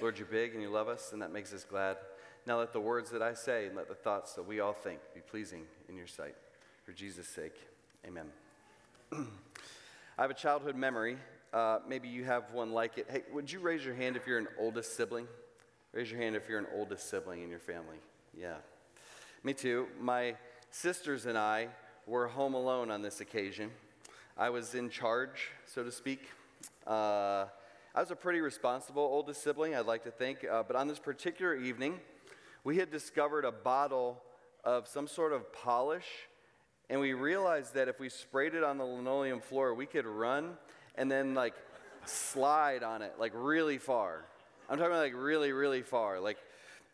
Lord, you're big and you love us, and that makes us glad. Now let the words that I say and let the thoughts that we all think be pleasing in your sight. For Jesus' sake, amen. I have a childhood memory. Uh, maybe you have one like it. Hey, would you raise your hand if you're an oldest sibling? Raise your hand if you're an oldest sibling in your family. Yeah. Me too. My sisters and I were home alone on this occasion. I was in charge, so to speak. Uh, I was a pretty responsible oldest sibling, I'd like to think. Uh, but on this particular evening, we had discovered a bottle of some sort of polish, and we realized that if we sprayed it on the linoleum floor, we could run and then like slide on it like really far. I'm talking about like really, really far. Like,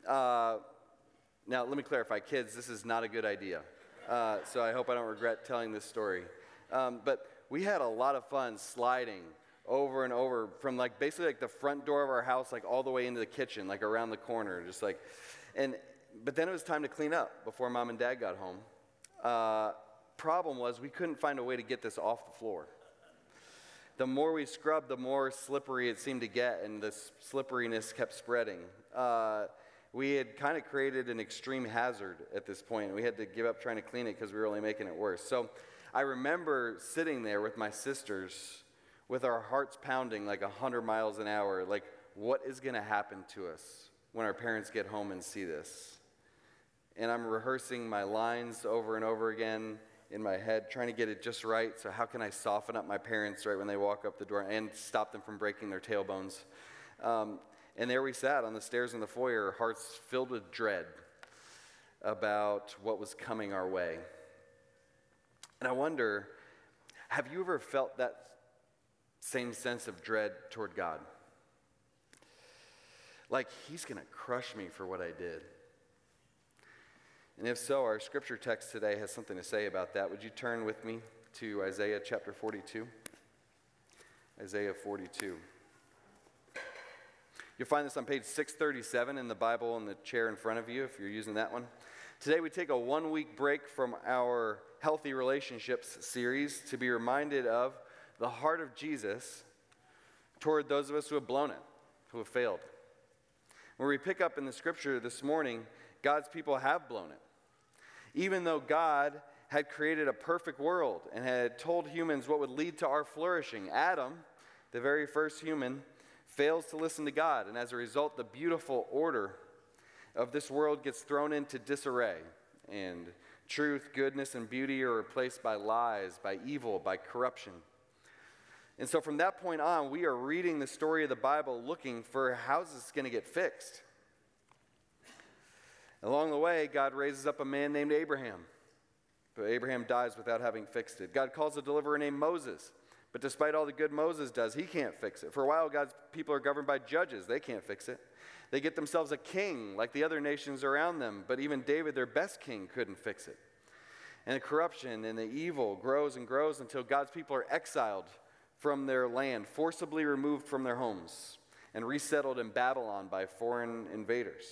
uh, now let me clarify, kids, this is not a good idea. Uh, so I hope I don't regret telling this story. Um, but we had a lot of fun sliding over and over from like basically like the front door of our house, like all the way into the kitchen, like around the corner, just like, and but then it was time to clean up before mom and dad got home. Uh, problem was we couldn't find a way to get this off the floor. The more we scrubbed, the more slippery it seemed to get, and the slipperiness kept spreading. Uh, we had kind of created an extreme hazard at this point. We had to give up trying to clean it because we were only making it worse. So I remember sitting there with my sisters with our hearts pounding like 100 miles an hour, like, what is going to happen to us when our parents get home and see this? And I'm rehearsing my lines over and over again in my head, trying to get it just right. So, how can I soften up my parents right when they walk up the door and stop them from breaking their tailbones? Um, and there we sat on the stairs in the foyer, hearts filled with dread about what was coming our way. And I wonder have you ever felt that same sense of dread toward God? Like, He's going to crush me for what I did. And if so, our scripture text today has something to say about that. Would you turn with me to Isaiah chapter 42? Isaiah 42. You'll find this on page 637 in the Bible in the chair in front of you if you're using that one. Today, we take a one week break from our Healthy Relationships series to be reminded of the heart of Jesus toward those of us who have blown it, who have failed. Where we pick up in the scripture this morning, God's people have blown it. Even though God had created a perfect world and had told humans what would lead to our flourishing, Adam, the very first human, fails to listen to God, and as a result, the beautiful order of this world gets thrown into disarray, and truth, goodness, and beauty are replaced by lies, by evil, by corruption. And so from that point on, we are reading the story of the Bible looking for how's this going to get fixed. Along the way, God raises up a man named Abraham. But Abraham dies without having fixed it. God calls a deliverer named Moses. But despite all the good Moses does, he can't fix it. For a while, God's people are governed by judges. They can't fix it. They get themselves a king like the other nations around them, but even David, their best king, couldn't fix it. And the corruption and the evil grows and grows until God's people are exiled from their land, forcibly removed from their homes, and resettled in Babylon by foreign invaders.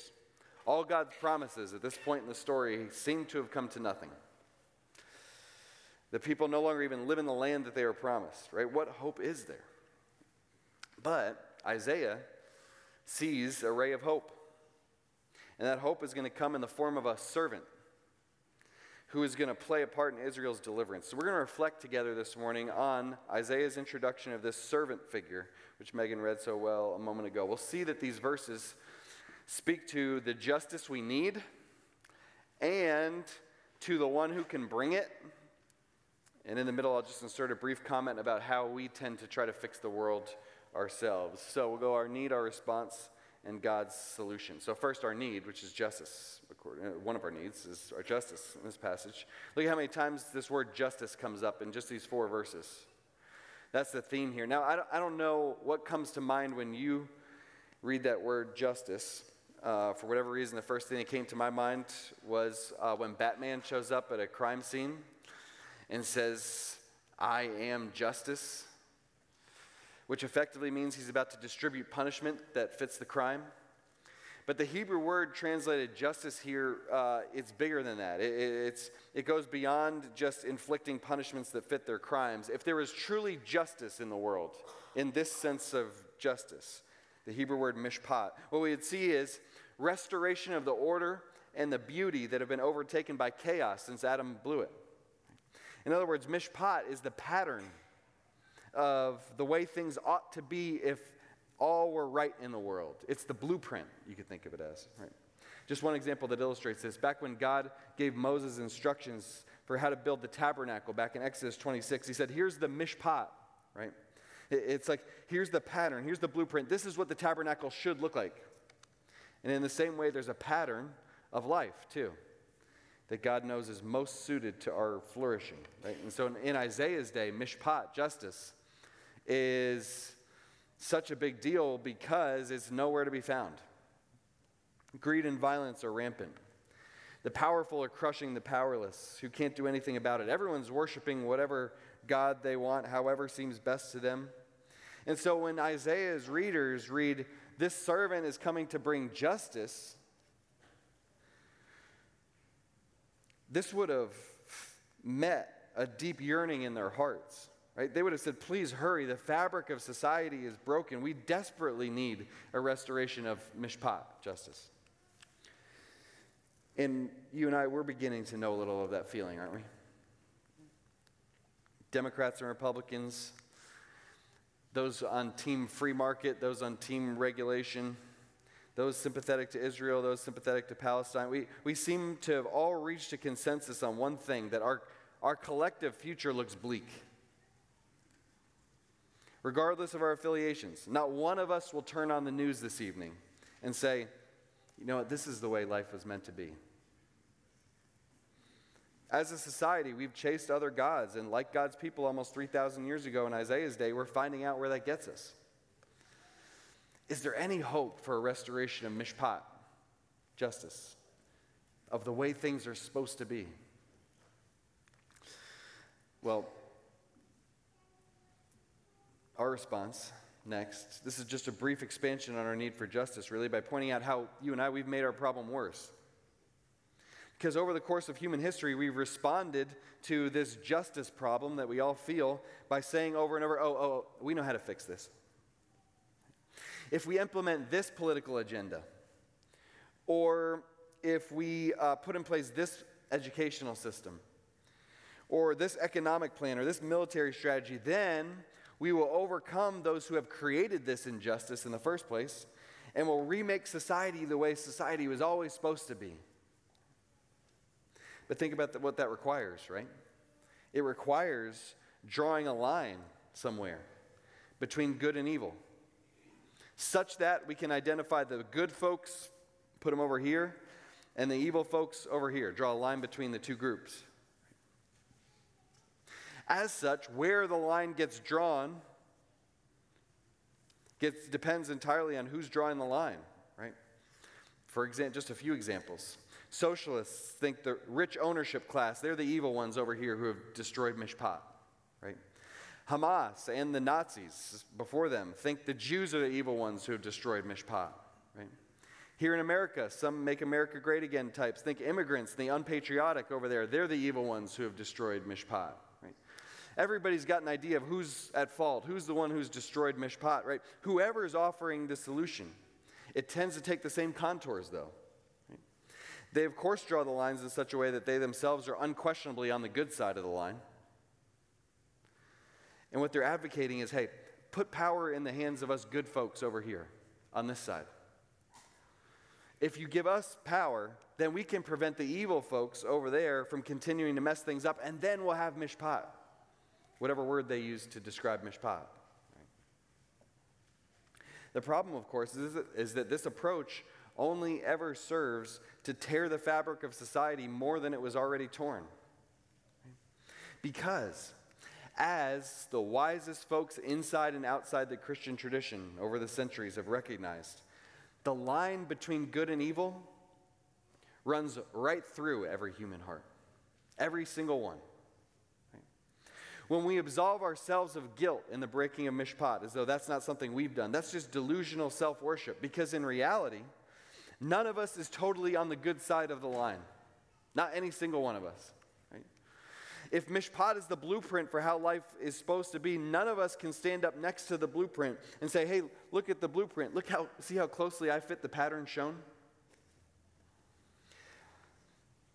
All God's promises at this point in the story seem to have come to nothing. The people no longer even live in the land that they were promised, right? What hope is there? But Isaiah sees a ray of hope. And that hope is going to come in the form of a servant who is going to play a part in Israel's deliverance. So we're going to reflect together this morning on Isaiah's introduction of this servant figure, which Megan read so well a moment ago. We'll see that these verses speak to the justice we need and to the one who can bring it. And in the middle, I'll just insert a brief comment about how we tend to try to fix the world ourselves. So we'll go our need, our response, and God's solution. So, first, our need, which is justice. Uh, one of our needs is our justice in this passage. Look at how many times this word justice comes up in just these four verses. That's the theme here. Now, I don't, I don't know what comes to mind when you read that word justice. Uh, for whatever reason, the first thing that came to my mind was uh, when Batman shows up at a crime scene and says, I am justice which effectively means he's about to distribute punishment that fits the crime. But the Hebrew word translated justice here, uh, it's bigger than that. It, it's, it goes beyond just inflicting punishments that fit their crimes. If there is truly justice in the world, in this sense of justice, the Hebrew word mishpat. What we would see is restoration of the order and the beauty that have been overtaken by chaos since Adam blew it. In other words, mishpat is the pattern of the way things ought to be if all were right in the world. It's the blueprint, you could think of it as. Right? Just one example that illustrates this. Back when God gave Moses instructions for how to build the tabernacle, back in Exodus 26, he said, Here's the mishpat, right? It's like, here's the pattern, here's the blueprint. This is what the tabernacle should look like. And in the same way, there's a pattern of life, too, that God knows is most suited to our flourishing. Right? And so in, in Isaiah's day, mishpat, justice, is such a big deal because it's nowhere to be found. Greed and violence are rampant. The powerful are crushing the powerless who can't do anything about it. Everyone's worshiping whatever God they want, however seems best to them. And so when Isaiah's readers read, This servant is coming to bring justice, this would have met a deep yearning in their hearts. Right? They would have said, Please hurry, the fabric of society is broken. We desperately need a restoration of mishpat, justice. And you and I, we're beginning to know a little of that feeling, aren't we? Democrats and Republicans, those on team free market, those on team regulation, those sympathetic to Israel, those sympathetic to Palestine, we, we seem to have all reached a consensus on one thing that our, our collective future looks bleak. Regardless of our affiliations, not one of us will turn on the news this evening and say, you know what, this is the way life was meant to be. As a society, we've chased other gods, and like God's people almost 3,000 years ago in Isaiah's day, we're finding out where that gets us. Is there any hope for a restoration of mishpat, justice, of the way things are supposed to be? Well, our response next, this is just a brief expansion on our need for justice, really, by pointing out how you and I, we've made our problem worse. Because over the course of human history, we've responded to this justice problem that we all feel by saying over and over, oh, oh, we know how to fix this. If we implement this political agenda, or if we uh, put in place this educational system, or this economic plan, or this military strategy, then we will overcome those who have created this injustice in the first place, and will remake society the way society was always supposed to be. But think about the, what that requires, right? It requires drawing a line somewhere between good and evil, such that we can identify the good folks, put them over here, and the evil folks over here. Draw a line between the two groups. As such, where the line gets drawn gets, depends entirely on who's drawing the line, right? For example, just a few examples. Socialists think the rich ownership class, they're the evil ones over here who have destroyed Mishpat, right? Hamas and the Nazis before them think the Jews are the evil ones who have destroyed Mishpat, right? Here in America, some make America great again types think immigrants, the unpatriotic over there, they're the evil ones who have destroyed Mishpat? Everybody's got an idea of who's at fault, who's the one who's destroyed Mishpat, right? Whoever is offering the solution. It tends to take the same contours, though. They, of course, draw the lines in such a way that they themselves are unquestionably on the good side of the line. And what they're advocating is hey, put power in the hands of us good folks over here on this side. If you give us power, then we can prevent the evil folks over there from continuing to mess things up, and then we'll have mishpat, whatever word they use to describe mishpat. The problem, of course, is that, is that this approach only ever serves to tear the fabric of society more than it was already torn. Because, as the wisest folks inside and outside the Christian tradition over the centuries have recognized, the line between good and evil runs right through every human heart, every single one. When we absolve ourselves of guilt in the breaking of mishpat, as though that's not something we've done, that's just delusional self worship. Because in reality, None of us is totally on the good side of the line. Not any single one of us. If Mishpat is the blueprint for how life is supposed to be, none of us can stand up next to the blueprint and say, hey, look at the blueprint. Look how, see how closely I fit the pattern shown?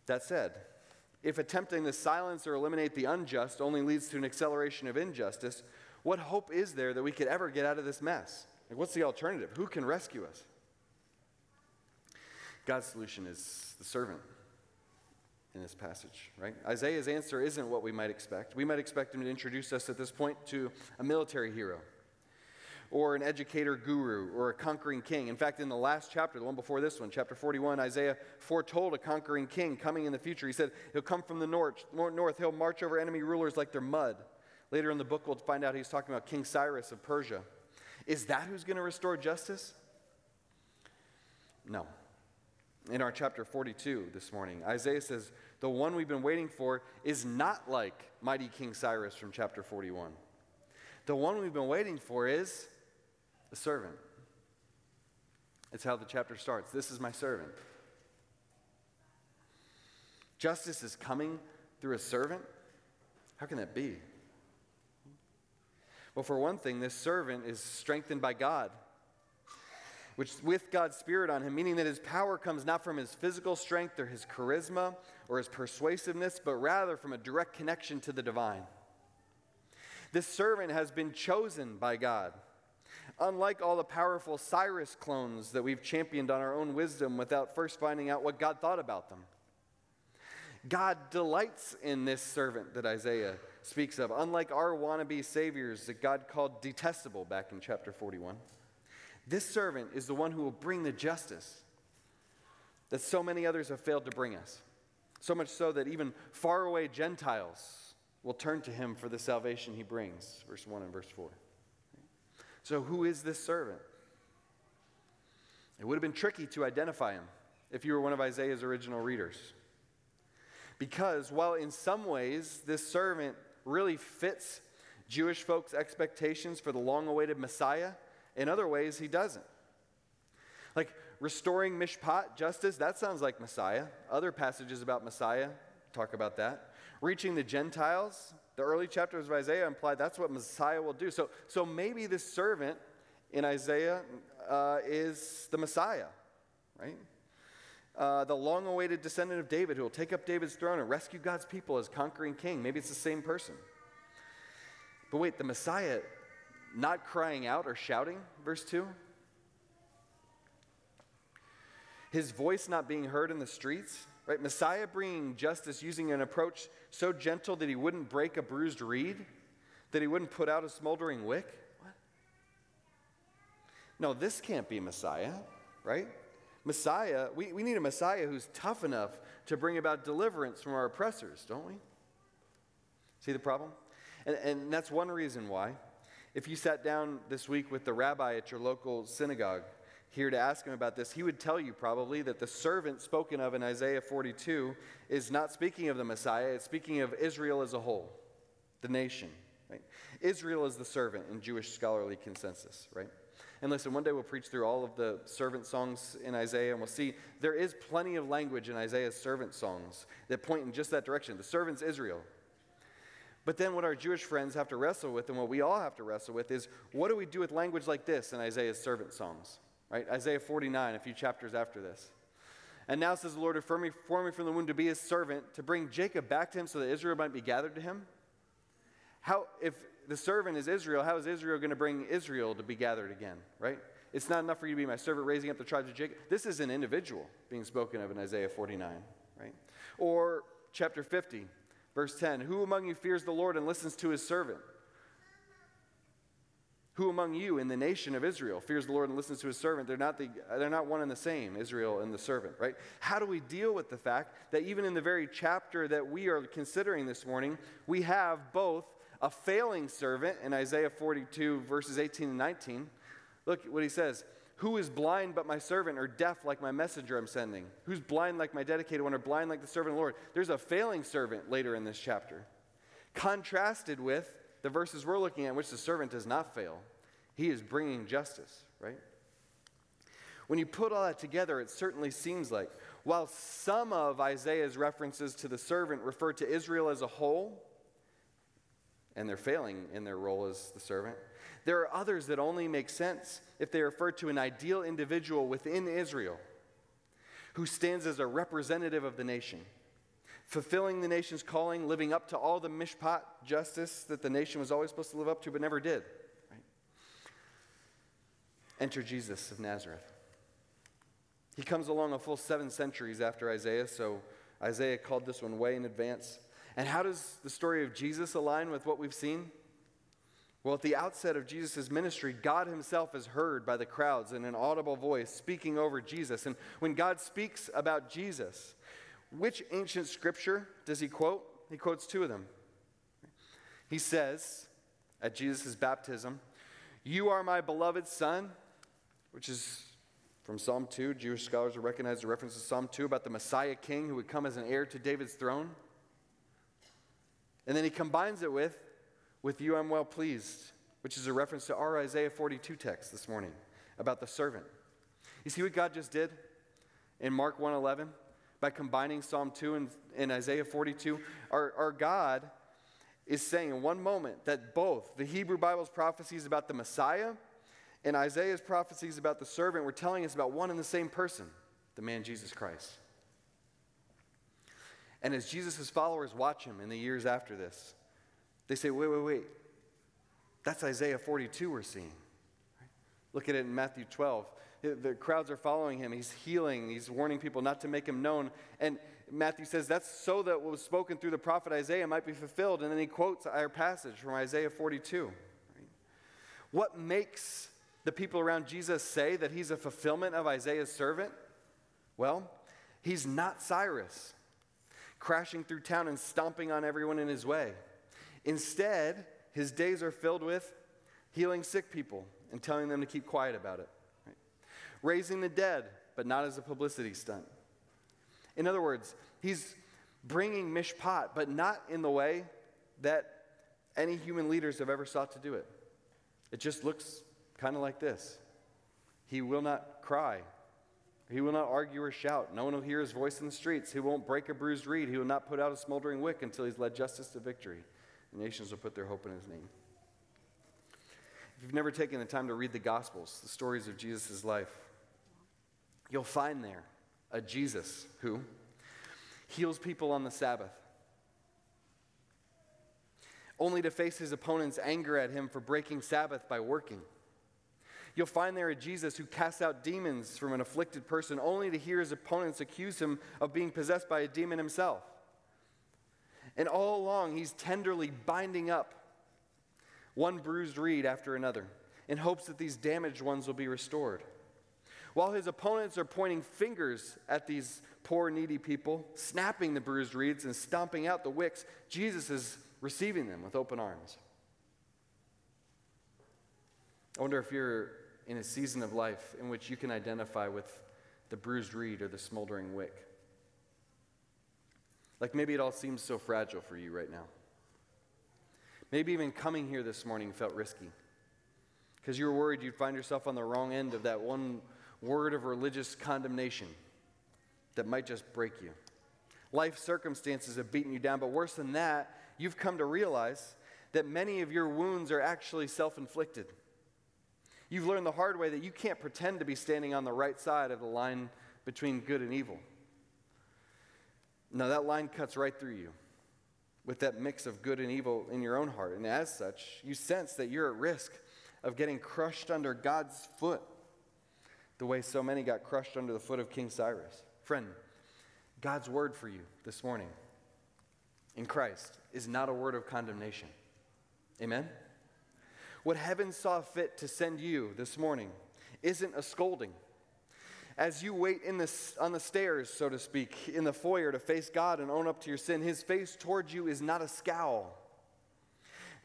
That said, if attempting to silence or eliminate the unjust only leads to an acceleration of injustice, what hope is there that we could ever get out of this mess? Like, what's the alternative? Who can rescue us? God's solution is the servant in this passage, right? Isaiah's answer isn't what we might expect. We might expect him to introduce us at this point to a military hero or an educator guru or a conquering king. In fact, in the last chapter, the one before this one, chapter 41, Isaiah foretold a conquering king coming in the future. He said, He'll come from the north, north. He'll march over enemy rulers like they're mud. Later in the book, we'll find out he's talking about King Cyrus of Persia. Is that who's going to restore justice? No. In our chapter 42 this morning, Isaiah says, The one we've been waiting for is not like mighty King Cyrus from chapter 41. The one we've been waiting for is the servant. It's how the chapter starts. This is my servant. Justice is coming through a servant? How can that be? Well, for one thing, this servant is strengthened by God, which with God's Spirit on him, meaning that his power comes not from his physical strength or his charisma or his persuasiveness, but rather from a direct connection to the divine. This servant has been chosen by God. Unlike all the powerful Cyrus clones that we've championed on our own wisdom without first finding out what God thought about them. God delights in this servant that Isaiah speaks of, unlike our wannabe saviors that God called detestable back in chapter 41. This servant is the one who will bring the justice that so many others have failed to bring us. So much so that even faraway Gentiles will turn to him for the salvation he brings. Verse 1 and verse 4. So, who is this servant? It would have been tricky to identify him if you were one of Isaiah's original readers. Because while in some ways this servant really fits Jewish folks' expectations for the long awaited Messiah, in other ways he doesn't. Like restoring mishpat, justice, that sounds like Messiah. Other passages about Messiah talk about that. Reaching the Gentiles, the early chapters of Isaiah imply that's what Messiah will do. So, so maybe this servant in Isaiah uh, is the Messiah, right? Uh, the long awaited descendant of David who will take up David's throne and rescue God's people as conquering king. Maybe it's the same person. But wait, the Messiah not crying out or shouting, verse 2? His voice not being heard in the streets, right? Messiah bringing justice using an approach so gentle that he wouldn't break a bruised reed, that he wouldn't put out a smoldering wick? What? No, this can't be Messiah, right? Messiah, we, we need a Messiah who's tough enough to bring about deliverance from our oppressors, don't we? See the problem? And, and that's one reason why. If you sat down this week with the rabbi at your local synagogue, here to ask him about this, he would tell you probably that the servant spoken of in Isaiah 42 is not speaking of the Messiah, it's speaking of Israel as a whole, the nation. Right? Israel is the servant in Jewish scholarly consensus, right? And listen, one day we'll preach through all of the servant songs in Isaiah, and we'll see there is plenty of language in Isaiah's servant songs that point in just that direction. The servant's Israel. But then, what our Jewish friends have to wrestle with, and what we all have to wrestle with, is what do we do with language like this in Isaiah's servant songs? Right? Isaiah 49, a few chapters after this. And now says the Lord, affirm me, form me from the womb to be his servant, to bring Jacob back to him so that Israel might be gathered to him. How, if the servant is Israel, how is Israel going to bring Israel to be gathered again, right? It's not enough for you to be my servant, raising up the tribes of Jacob. This is an individual being spoken of in Isaiah 49, right? Or chapter 50, verse 10 Who among you fears the Lord and listens to his servant? Who among you in the nation of Israel fears the Lord and listens to his servant? They're not, the, they're not one and the same, Israel and the servant, right? How do we deal with the fact that even in the very chapter that we are considering this morning, we have both a failing servant in Isaiah 42, verses 18 and 19? Look what he says Who is blind but my servant, or deaf like my messenger I'm sending? Who's blind like my dedicated one, or blind like the servant of the Lord? There's a failing servant later in this chapter, contrasted with the verses we're looking at, which the servant does not fail, he is bringing justice, right? When you put all that together, it certainly seems like while some of Isaiah's references to the servant refer to Israel as a whole, and they're failing in their role as the servant, there are others that only make sense if they refer to an ideal individual within Israel who stands as a representative of the nation, fulfilling the nation's calling, living up to all the mishpat justice that the nation was always supposed to live up to but never did. Right? Enter Jesus of Nazareth. He comes along a full seven centuries after Isaiah, so Isaiah called this one way in advance. And how does the story of Jesus align with what we've seen? Well, at the outset of Jesus' ministry, God himself is heard by the crowds in an audible voice speaking over Jesus. And when God speaks about Jesus, which ancient scripture does he quote? He quotes two of them. He says at Jesus' baptism, You are my beloved Son, which is from Psalm 2. Jewish scholars recognize the reference to Psalm 2 about the Messiah king who would come as an heir to David's throne. And then he combines it with, With you I'm well pleased, which is a reference to our Isaiah 42 text this morning about the servant. You see what God just did in Mark 1:11 by combining Psalm 2 and, and Isaiah 42? Our, our God is saying in one moment that both the Hebrew Bible's prophecies about the Messiah and Isaiah's prophecies about the servant were telling us about one and the same person, the man Jesus Christ. And as Jesus' followers watch him in the years after this, they say, wait, wait, wait. That's Isaiah 42 we're seeing. Look at it in Matthew 12. The crowds are following him. He's healing. He's warning people not to make him known. And Matthew says that's so that what was spoken through the prophet Isaiah might be fulfilled. And then he quotes our passage from Isaiah 42. What makes the people around Jesus say that he's a fulfillment of Isaiah's servant? Well, he's not Cyrus, crashing through town and stomping on everyone in his way. Instead, his days are filled with healing sick people and telling them to keep quiet about it? Raising the dead, but not as a publicity stunt. In other words, he's bringing mishpat, but not in the way that any human leaders have ever sought to do it. It just looks kind of like this He will not cry. He will not argue or shout. No one will hear his voice in the streets. He won't break a bruised reed. He will not put out a smoldering wick until he's led justice to victory. The nations will put their hope in his name. If you've never taken the time to read the Gospels, the stories of Jesus' life, you'll find there a Jesus who heals people on the Sabbath, only to face his opponent's anger at him for breaking Sabbath by working. You'll find there a Jesus who casts out demons from an afflicted person only to hear his opponents accuse him of being possessed by a demon himself. And all along, he's tenderly binding up one bruised reed after another in hopes that these damaged ones will be restored. While his opponents are pointing fingers at these poor, needy people, snapping the bruised reeds and stomping out the wicks, Jesus is receiving them with open arms. I wonder if you're in a season of life in which you can identify with the bruised reed or the smoldering wick. Like maybe it all seems so fragile for you right now. Maybe even coming here this morning felt risky because you were worried you'd find yourself on the wrong end of that one word of religious condemnation that might just break you. Life circumstances have beaten you down, but worse than that, you've come to realize that many of your wounds are actually self inflicted. You've learned the hard way that you can't pretend to be standing on the right side of the line between good and evil. Now, that line cuts right through you with that mix of good and evil in your own heart. And as such, you sense that you're at risk of getting crushed under God's foot the way so many got crushed under the foot of King Cyrus. Friend, God's word for you this morning in Christ is not a word of condemnation. Amen? What heaven saw fit to send you this morning isn't a scolding. As you wait in the, on the stairs, so to speak, in the foyer to face God and own up to your sin, his face towards you is not a scowl.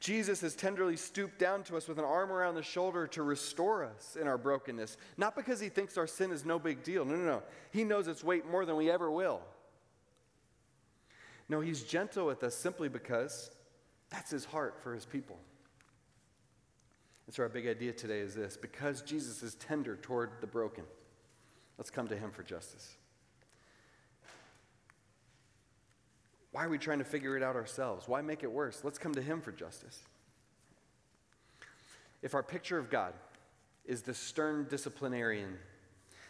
Jesus has tenderly stooped down to us with an arm around the shoulder to restore us in our brokenness. Not because he thinks our sin is no big deal. No, no, no. He knows its weight more than we ever will. No, he's gentle with us simply because that's his heart for his people. And so our big idea today is this because Jesus is tender toward the broken, Let's come to him for justice. Why are we trying to figure it out ourselves? Why make it worse? Let's come to him for justice. If our picture of God is the stern disciplinarian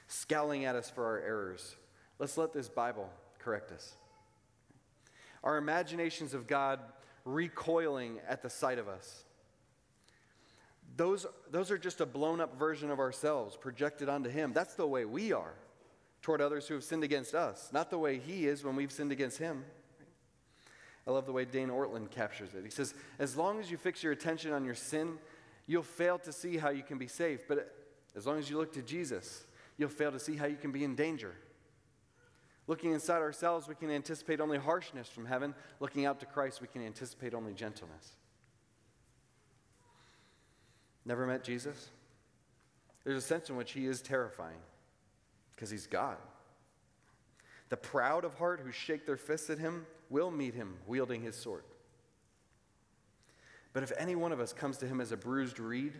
scowling at us for our errors, let's let this Bible correct us. Our imaginations of God recoiling at the sight of us. Those, those are just a blown up version of ourselves projected onto Him. That's the way we are toward others who have sinned against us, not the way He is when we've sinned against Him. I love the way Dane Ortlund captures it. He says, As long as you fix your attention on your sin, you'll fail to see how you can be safe. But as long as you look to Jesus, you'll fail to see how you can be in danger. Looking inside ourselves, we can anticipate only harshness from heaven. Looking out to Christ, we can anticipate only gentleness. Never met Jesus? There's a sense in which he is terrifying because he's God. The proud of heart who shake their fists at him will meet him wielding his sword. But if any one of us comes to him as a bruised reed,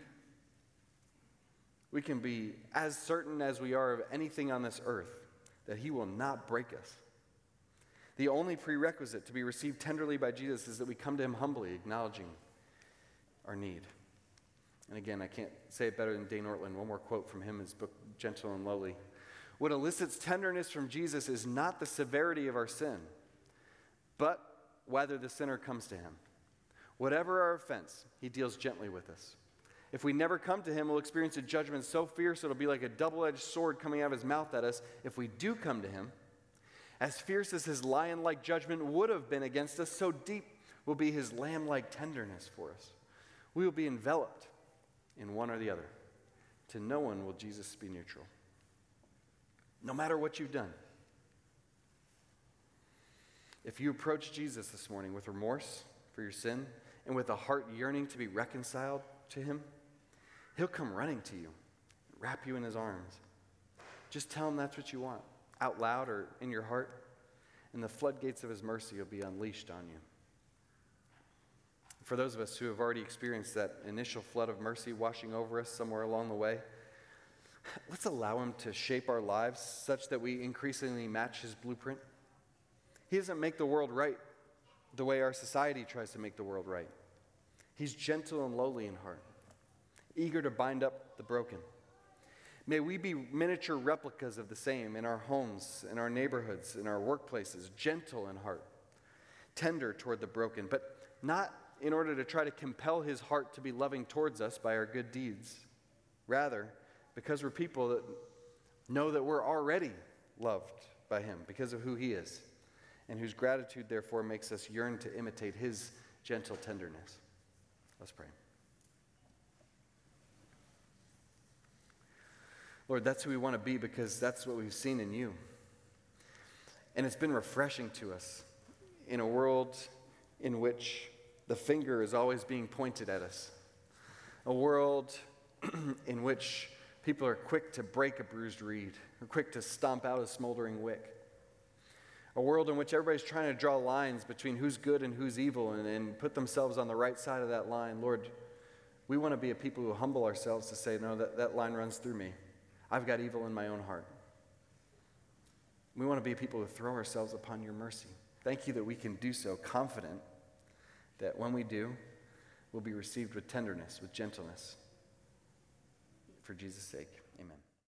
we can be as certain as we are of anything on this earth that he will not break us. The only prerequisite to be received tenderly by Jesus is that we come to him humbly, acknowledging our need. And again, I can't say it better than Dane Ortlund. One more quote from him, his book, Gentle and Lowly. What elicits tenderness from Jesus is not the severity of our sin, but whether the sinner comes to him. Whatever our offense, he deals gently with us. If we never come to him, we'll experience a judgment so fierce it'll be like a double edged sword coming out of his mouth at us. If we do come to him, as fierce as his lion like judgment would have been against us, so deep will be his lamb like tenderness for us. We will be enveloped in one or the other. To no one will Jesus be neutral. No matter what you've done. If you approach Jesus this morning with remorse for your sin and with a heart yearning to be reconciled to him, he'll come running to you, wrap you in his arms. Just tell him that's what you want, out loud or in your heart, and the floodgates of his mercy will be unleashed on you for those of us who have already experienced that initial flood of mercy washing over us somewhere along the way, let's allow Him to shape our lives such that we increasingly match His blueprint. He doesn't make the world right the way our society tries to make the world right. He's gentle and lowly in heart, eager to bind up the broken. May we be miniature replicas of the same in our homes, in our neighborhoods, in our workplaces, gentle in heart, tender toward the broken, but not in order to try to compel his heart to be loving towards us by our good deeds. Rather, because we're people that know that we're already loved by him because of who he is, and whose gratitude, therefore, makes us yearn to imitate his gentle tenderness. Let's pray. Lord, that's who we want to be because that's what we've seen in you. And it's been refreshing to us in a world in which the finger is always being pointed at us. A world in which people are quick to break a bruised reed, or quick to stomp out a smoldering wick. A world in which everybody's trying to draw lines between who's good and who's evil and, and put themselves on the right side of that line. Lord, we want to be a people who humble ourselves to say, no, that, that line runs through me. I've got evil in my own heart. We want to be people who throw ourselves upon your mercy. Thank you that we can do so confident that when we do, we'll be received with tenderness, with gentleness. For Jesus' sake.